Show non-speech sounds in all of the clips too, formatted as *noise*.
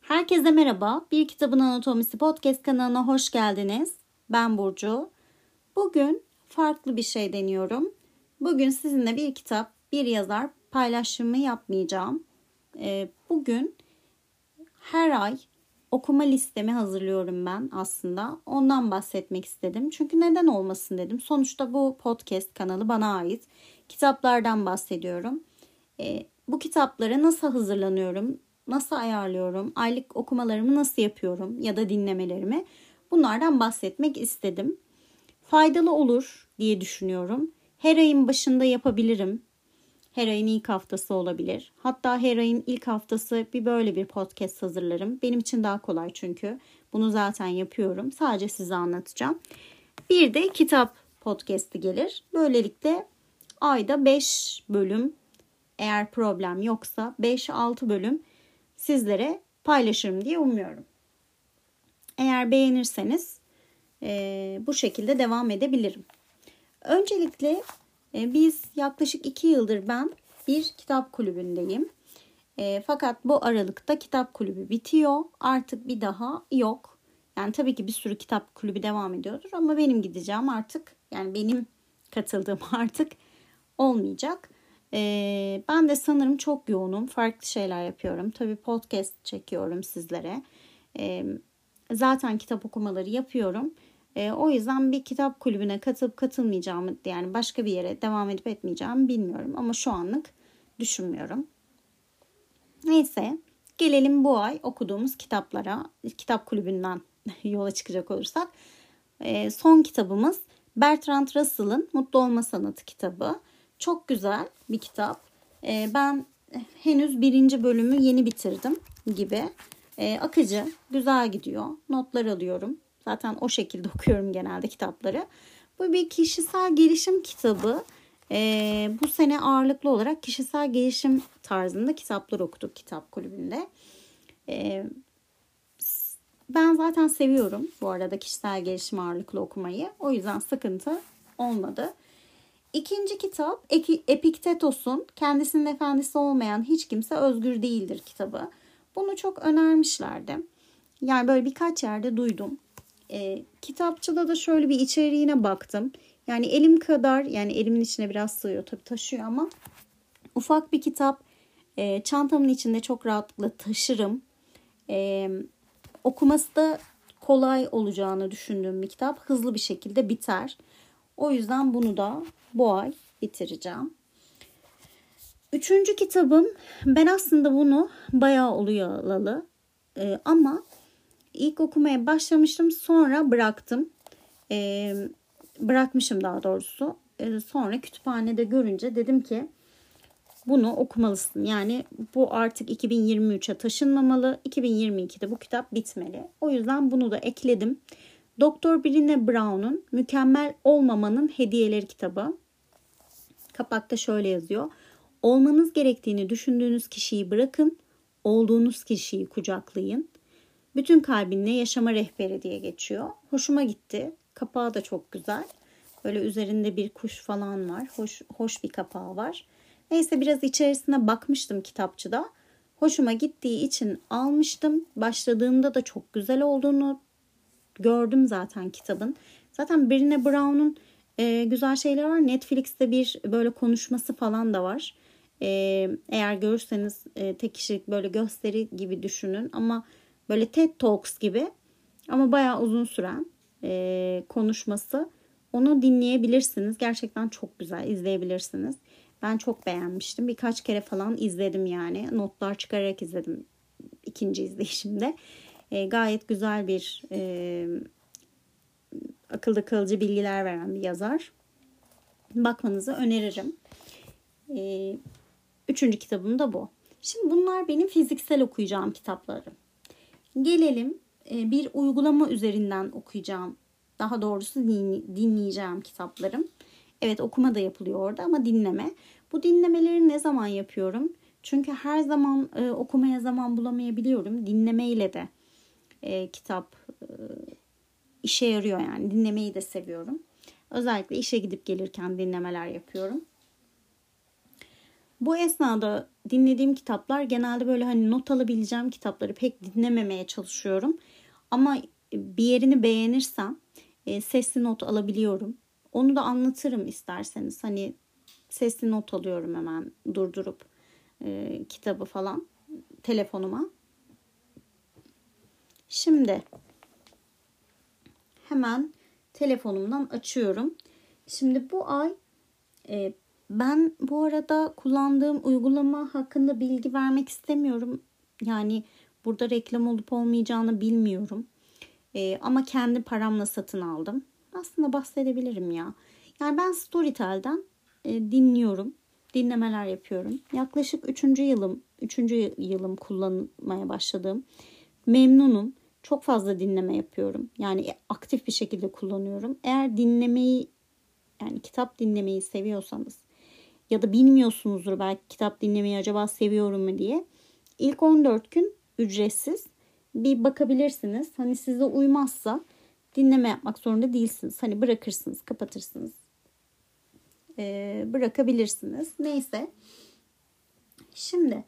Herkese merhaba. Bir Kitabın Anatomisi Podcast kanalına hoş geldiniz. Ben Burcu. Bugün farklı bir şey deniyorum. Bugün sizinle bir kitap, bir yazar paylaşımı yapmayacağım. Ee, bugün her ay okuma listemi hazırlıyorum ben aslında. Ondan bahsetmek istedim. Çünkü neden olmasın dedim. Sonuçta bu podcast kanalı bana ait. Kitaplardan bahsediyorum. Ee, bu kitaplara nasıl hazırlanıyorum? Nasıl ayarlıyorum? Aylık okumalarımı nasıl yapıyorum? Ya da dinlemelerimi? Bunlardan bahsetmek istedim. Faydalı olur diye düşünüyorum. Her ayın başında yapabilirim. Her ayın ilk haftası olabilir. Hatta her ayın ilk haftası bir böyle bir podcast hazırlarım. Benim için daha kolay çünkü. Bunu zaten yapıyorum. Sadece size anlatacağım. Bir de kitap podcast'i gelir. Böylelikle ayda 5 bölüm eğer problem yoksa 5-6 bölüm sizlere paylaşırım diye umuyorum. Eğer beğenirseniz e, bu şekilde devam edebilirim. Öncelikle biz yaklaşık iki yıldır ben bir kitap kulübündeyim. E, fakat bu aralıkta kitap kulübü bitiyor. Artık bir daha yok. Yani tabii ki bir sürü kitap kulübü devam ediyordur ama benim gideceğim artık yani benim katıldığım *laughs* artık olmayacak. E, ben de sanırım çok yoğunum. Farklı şeyler yapıyorum. Tabii podcast çekiyorum sizlere. E, zaten kitap okumaları yapıyorum. E, o yüzden bir kitap kulübüne katılıp katılmayacağımı yani başka bir yere devam edip etmeyeceğimi bilmiyorum. Ama şu anlık düşünmüyorum. Neyse gelelim bu ay okuduğumuz kitaplara. Kitap kulübünden *laughs* yola çıkacak olursak. E, son kitabımız Bertrand Russell'ın Mutlu Olma Sanatı kitabı. Çok güzel bir kitap. E, ben henüz birinci bölümü yeni bitirdim gibi. E, akıcı, güzel gidiyor. Notlar alıyorum. Zaten o şekilde *laughs* okuyorum genelde kitapları. Bu bir kişisel gelişim kitabı. Ee, bu sene ağırlıklı olarak kişisel gelişim tarzında kitaplar okuduk kitap kulübünde. Ee, ben zaten seviyorum bu arada kişisel gelişim ağırlıklı okumayı. O yüzden sıkıntı olmadı. İkinci kitap Epiktetos'un kendisinin efendisi olmayan hiç kimse özgür değildir kitabı. Bunu çok önermişlerdi. Yani böyle birkaç yerde duydum. E, kitapçıda da şöyle bir içeriğine baktım. Yani elim kadar yani elimin içine biraz sığıyor tabii taşıyor ama ufak bir kitap. E, çantamın içinde çok rahatlıkla taşırım. E, okuması da kolay olacağını düşündüğüm bir kitap. Hızlı bir şekilde biter. O yüzden bunu da bu ay bitireceğim. Üçüncü kitabım ben aslında bunu bayağı oluyor alalı. Ee, ama ilk okumaya başlamıştım sonra bıraktım. Ee, bırakmışım daha doğrusu. Ee, sonra kütüphanede görünce dedim ki bunu okumalısın. Yani bu artık 2023'e taşınmamalı. 2022'de bu kitap bitmeli. O yüzden bunu da ekledim. Doktor Brine Brown'un Mükemmel Olmamanın Hediyeleri kitabı. Kapakta şöyle yazıyor. Olmanız gerektiğini düşündüğünüz kişiyi bırakın, olduğunuz kişiyi kucaklayın. Bütün kalbinle yaşama rehberi diye geçiyor. Hoşuma gitti. Kapağı da çok güzel. Böyle üzerinde bir kuş falan var. Hoş, hoş bir kapağı var. Neyse biraz içerisine bakmıştım kitapçıda. Hoşuma gittiği için almıştım. Başladığımda da çok güzel olduğunu gördüm zaten kitabın. Zaten Brine Brown'un e, güzel şeyler var. Netflix'te bir böyle konuşması falan da var. E, eğer görürseniz e, tek kişilik böyle gösteri gibi düşünün ama böyle TED Talks gibi ama bayağı uzun süren e, konuşması. Onu dinleyebilirsiniz. Gerçekten çok güzel izleyebilirsiniz. Ben çok beğenmiştim. Birkaç kere falan izledim yani. Notlar çıkararak izledim ikinci izleyişimde. E, gayet güzel bir e, akılda kalıcı bilgiler veren bir yazar. Bakmanızı öneririm. E, üçüncü kitabım da bu. Şimdi bunlar benim fiziksel okuyacağım kitaplarım. Gelelim e, bir uygulama üzerinden okuyacağım. Daha doğrusu dinleyeceğim kitaplarım. Evet okuma da yapılıyor orada ama dinleme. Bu dinlemeleri ne zaman yapıyorum? Çünkü her zaman e, okumaya zaman bulamayabiliyorum. Dinlemeyle de e, kitap e, işe yarıyor yani. Dinlemeyi de seviyorum. Özellikle işe gidip gelirken dinlemeler yapıyorum. Bu esnada dinlediğim kitaplar genelde böyle hani not alabileceğim kitapları pek dinlememeye çalışıyorum. Ama bir yerini beğenirsem e, sesli not alabiliyorum. Onu da anlatırım isterseniz. Hani sesli not alıyorum hemen durdurup e, kitabı falan telefonuma. Şimdi hemen telefonumdan açıyorum. Şimdi bu ay e, ben bu arada kullandığım uygulama hakkında bilgi vermek istemiyorum. Yani burada reklam olup olmayacağını bilmiyorum. E, ama kendi paramla satın aldım. Aslında bahsedebilirim ya. Yani ben Storytel'den e, dinliyorum. Dinlemeler yapıyorum. Yaklaşık 3. yılım, 3. yılım kullanmaya başladığım. Memnunum. Çok fazla dinleme yapıyorum. Yani aktif bir şekilde kullanıyorum. Eğer dinlemeyi yani kitap dinlemeyi seviyorsanız ya da bilmiyorsunuzdur belki kitap dinlemeyi acaba seviyorum mu diye. İlk 14 gün ücretsiz bir bakabilirsiniz. Hani size uymazsa dinleme yapmak zorunda değilsiniz. Hani bırakırsınız, kapatırsınız. Ee, bırakabilirsiniz. Neyse. Şimdi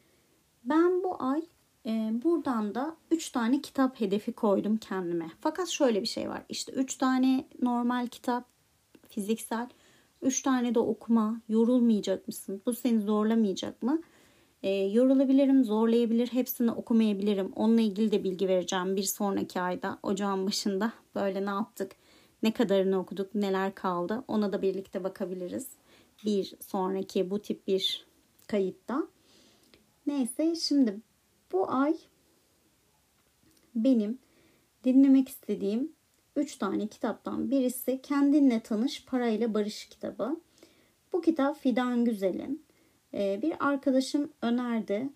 ben bu ay e, buradan da 3 tane kitap hedefi koydum kendime. Fakat şöyle bir şey var. İşte 3 tane normal kitap, fiziksel, 3 tane de okuma. Yorulmayacak mısın? Bu seni zorlamayacak mı? E, yorulabilirim, zorlayabilir, hepsini okumayabilirim. Onunla ilgili de bilgi vereceğim bir sonraki ayda ocağın başında. Böyle ne yaptık, ne kadarını okuduk, neler kaldı ona da birlikte bakabiliriz. Bir sonraki bu tip bir kayıtta. Neyse şimdi bu ay benim dinlemek istediğim 3 tane kitaptan birisi Kendinle Tanış Parayla Barış kitabı. Bu kitap Fidan Güzel'in. Ee, bir arkadaşım önerdi.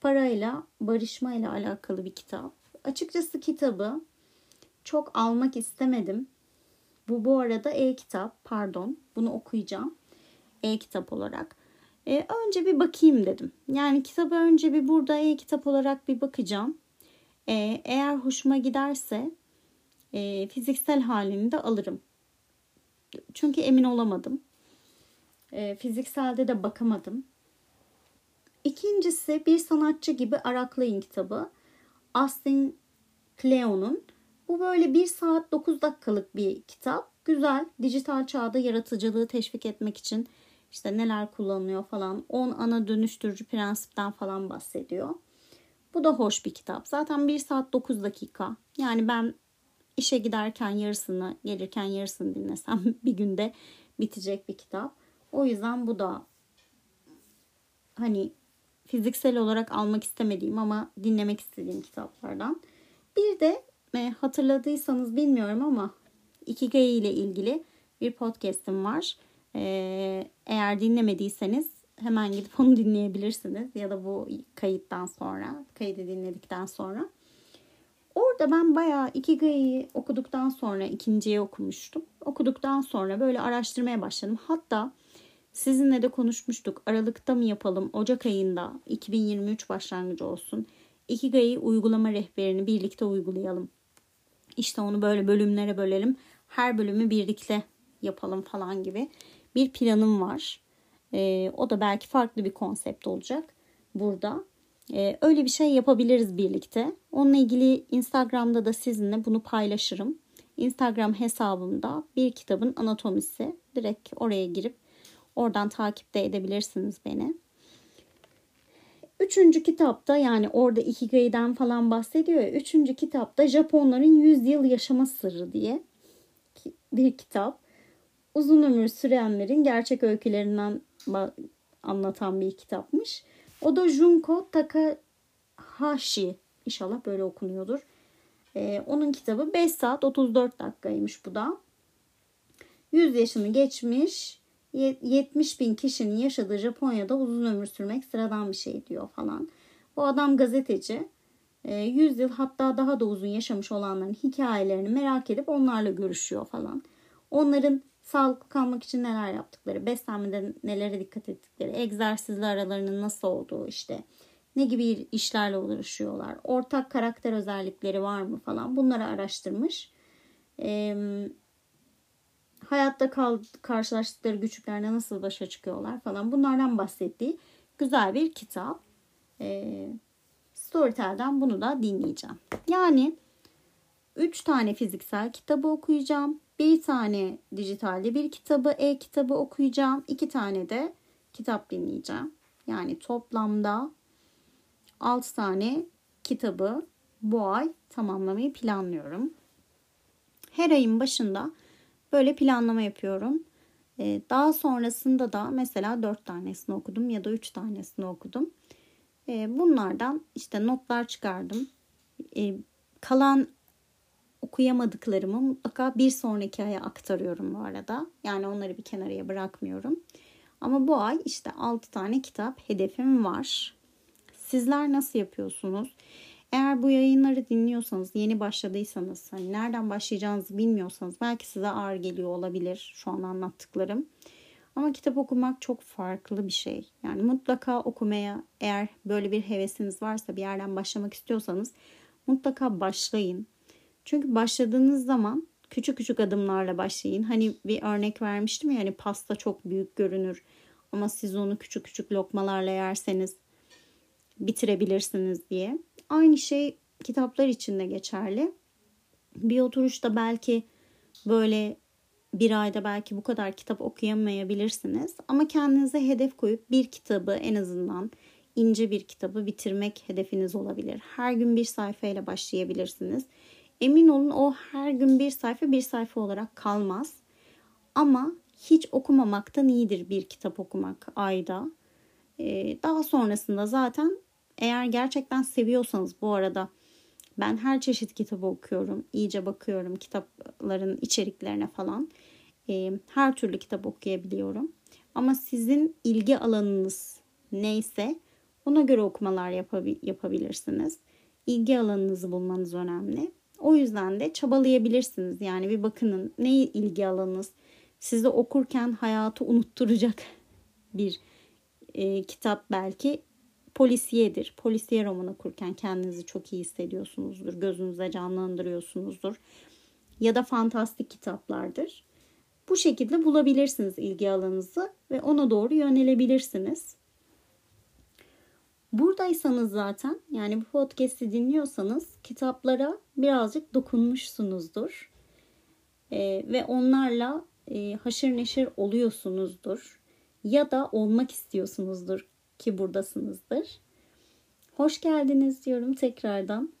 Parayla barışmayla alakalı bir kitap. Açıkçası kitabı çok almak istemedim. Bu bu arada e-kitap pardon bunu okuyacağım e-kitap olarak. E, önce bir bakayım dedim. Yani kitabı önce bir burada e-kitap olarak bir bakacağım. E, eğer hoşuma giderse e, fiziksel halini de alırım. Çünkü emin olamadım. E, fizikselde de bakamadım. İkincisi bir sanatçı gibi araklayın kitabı. Austin Kleon'un. Bu böyle 1 saat 9 dakikalık bir kitap. Güzel. Dijital çağda yaratıcılığı teşvik etmek için işte neler kullanılıyor falan 10 ana dönüştürücü prensipten falan bahsediyor. Bu da hoş bir kitap. Zaten 1 saat 9 dakika. Yani ben işe giderken yarısını, gelirken yarısını dinlesem *laughs* bir günde bitecek bir kitap. O yüzden bu da hani fiziksel olarak almak istemediğim ama dinlemek istediğim kitaplardan. Bir de e, hatırladıysanız bilmiyorum ama Ikigai ile ilgili bir podcast'im var. Ee, eğer dinlemediyseniz hemen gidip onu *laughs* dinleyebilirsiniz ya da bu kayıttan sonra, kaydı dinledikten sonra. Orada ben bayağı Ikigai'yi okuduktan sonra ikinciye okumuştum. Okuduktan sonra böyle araştırmaya başladım. Hatta sizinle de konuşmuştuk. Aralıkta mı yapalım? Ocak ayında 2023 başlangıcı olsun. Ikigai uygulama rehberini birlikte uygulayalım. İşte onu böyle bölümlere bölelim. Her bölümü birlikte yapalım falan gibi bir planım var. E, o da belki farklı bir konsept olacak burada. E, öyle bir şey yapabiliriz birlikte. Onunla ilgili Instagram'da da sizinle bunu paylaşırım. Instagram hesabımda bir kitabın anatomisi. Direkt oraya girip oradan takip de edebilirsiniz beni. Üçüncü kitapta yani orada Ikigai'den falan bahsediyor ya. Üçüncü kitapta Japonların 100 yıl yaşama sırrı diye bir kitap uzun ömür sürenlerin gerçek öykülerinden anlatan bir kitapmış. O da Junko Takahashi. İnşallah böyle okunuyordur. Ee, onun kitabı 5 saat 34 dakikaymış bu da. 100 yaşını geçmiş 70 bin kişinin yaşadığı Japonya'da uzun ömür sürmek sıradan bir şey diyor falan. Bu adam gazeteci. 100 yıl hatta daha da uzun yaşamış olanların hikayelerini merak edip onlarla görüşüyor falan. Onların sağlıklı kalmak için neler yaptıkları, beslenmede nelere dikkat ettikleri, egzersizle aralarının nasıl olduğu işte ne gibi işlerle uğraşıyorlar, ortak karakter özellikleri var mı falan bunları araştırmış. Ee, hayatta kal karşılaştıkları güçlüklerle nasıl başa çıkıyorlar falan bunlardan bahsettiği güzel bir kitap. E, Storytel'den bunu da dinleyeceğim. Yani 3 tane fiziksel kitabı okuyacağım. Bir tane dijitalde bir kitabı, e-kitabı okuyacağım. 2 tane de kitap dinleyeceğim. Yani toplamda 6 tane kitabı bu ay tamamlamayı planlıyorum. Her ayın başında böyle planlama yapıyorum. Ee, daha sonrasında da mesela 4 tanesini okudum ya da 3 tanesini okudum. Ee, bunlardan işte notlar çıkardım. Ee, kalan okuyamadıklarımı mutlaka bir sonraki aya aktarıyorum bu arada. Yani onları bir kenarıya bırakmıyorum. Ama bu ay işte 6 tane kitap hedefim var. Sizler nasıl yapıyorsunuz? Eğer bu yayınları dinliyorsanız, yeni başladıysanız, hani nereden başlayacağınızı bilmiyorsanız belki size ağır geliyor olabilir şu an anlattıklarım. Ama kitap okumak çok farklı bir şey. Yani mutlaka okumaya eğer böyle bir hevesiniz varsa bir yerden başlamak istiyorsanız mutlaka başlayın. Çünkü başladığınız zaman küçük küçük adımlarla başlayın. Hani bir örnek vermiştim ya hani pasta çok büyük görünür ama siz onu küçük küçük lokmalarla yerseniz bitirebilirsiniz diye. Aynı şey kitaplar için de geçerli. Bir oturuşta belki böyle bir ayda belki bu kadar kitap okuyamayabilirsiniz. Ama kendinize hedef koyup bir kitabı en azından ince bir kitabı bitirmek hedefiniz olabilir. Her gün bir sayfayla başlayabilirsiniz. Emin olun o her gün bir sayfa bir sayfa olarak kalmaz. Ama hiç okumamaktan iyidir bir kitap okumak ayda. Ee, daha sonrasında zaten eğer gerçekten seviyorsanız bu arada ben her çeşit kitabı okuyorum. iyice bakıyorum kitapların içeriklerine falan. Ee, her türlü kitap okuyabiliyorum. Ama sizin ilgi alanınız neyse ona göre okumalar yapabilirsiniz. İlgi alanınızı bulmanız önemli. O yüzden de çabalayabilirsiniz. Yani bir bakının ne ilgi alanınız sizi okurken hayatı unutturacak *laughs* bir e, kitap belki polisiyedir. Polisiye roman okurken kendinizi çok iyi hissediyorsunuzdur. Gözünüze canlandırıyorsunuzdur. Ya da fantastik kitaplardır. Bu şekilde bulabilirsiniz ilgi alanınızı ve ona doğru yönelebilirsiniz. Buradaysanız zaten yani bu podcast'i dinliyorsanız kitaplara birazcık dokunmuşsunuzdur. Ee, ve onlarla e, haşır neşir oluyorsunuzdur. Ya da olmak istiyorsunuzdur ki buradasınızdır. Hoş geldiniz diyorum tekrardan.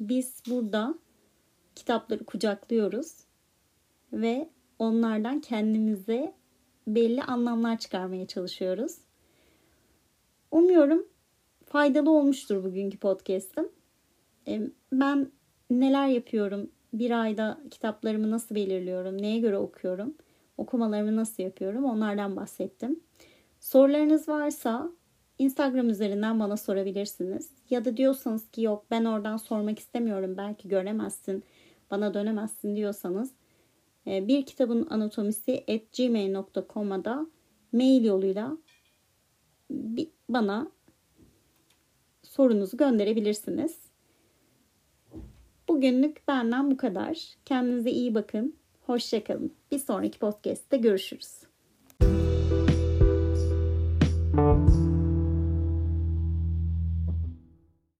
Biz burada kitapları kucaklıyoruz ve onlardan kendimize belli anlamlar çıkarmaya çalışıyoruz. Umuyorum faydalı olmuştur bugünkü podcast'im. Ben neler yapıyorum, bir ayda kitaplarımı nasıl belirliyorum, neye göre okuyorum, okumalarımı nasıl yapıyorum onlardan bahsettim. Sorularınız varsa Instagram üzerinden bana sorabilirsiniz. Ya da diyorsanız ki yok ben oradan sormak istemiyorum belki göremezsin, bana dönemezsin diyorsanız e, bir kitabın anatomisi at gmail.com'a da mail yoluyla bana sorunuzu gönderebilirsiniz. Bugünlük benden bu kadar. Kendinize iyi bakın. Hoşçakalın. Bir sonraki podcast'te görüşürüz.